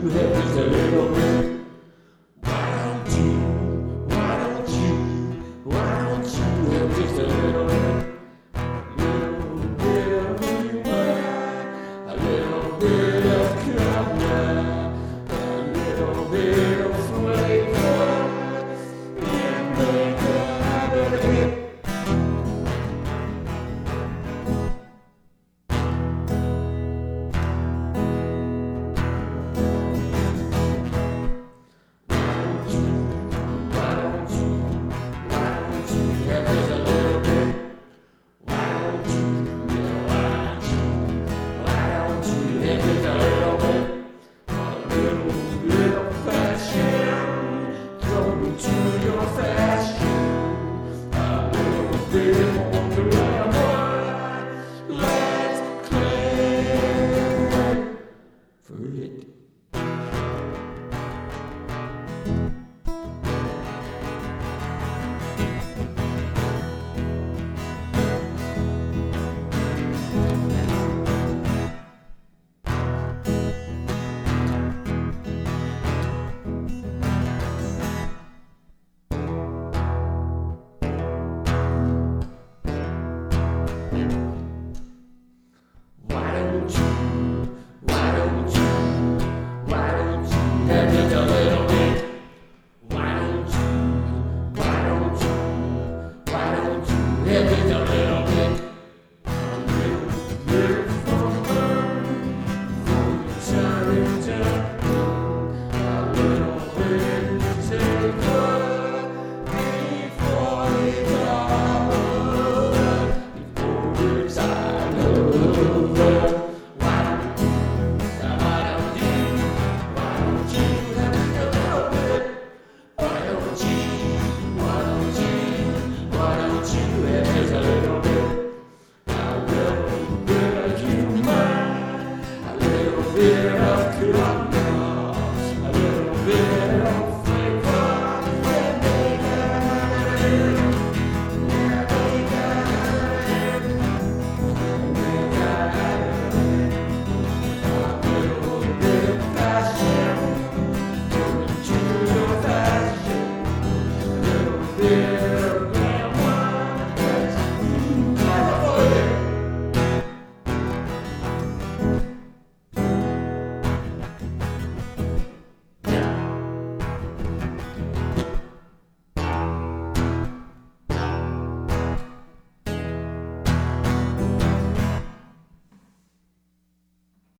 you have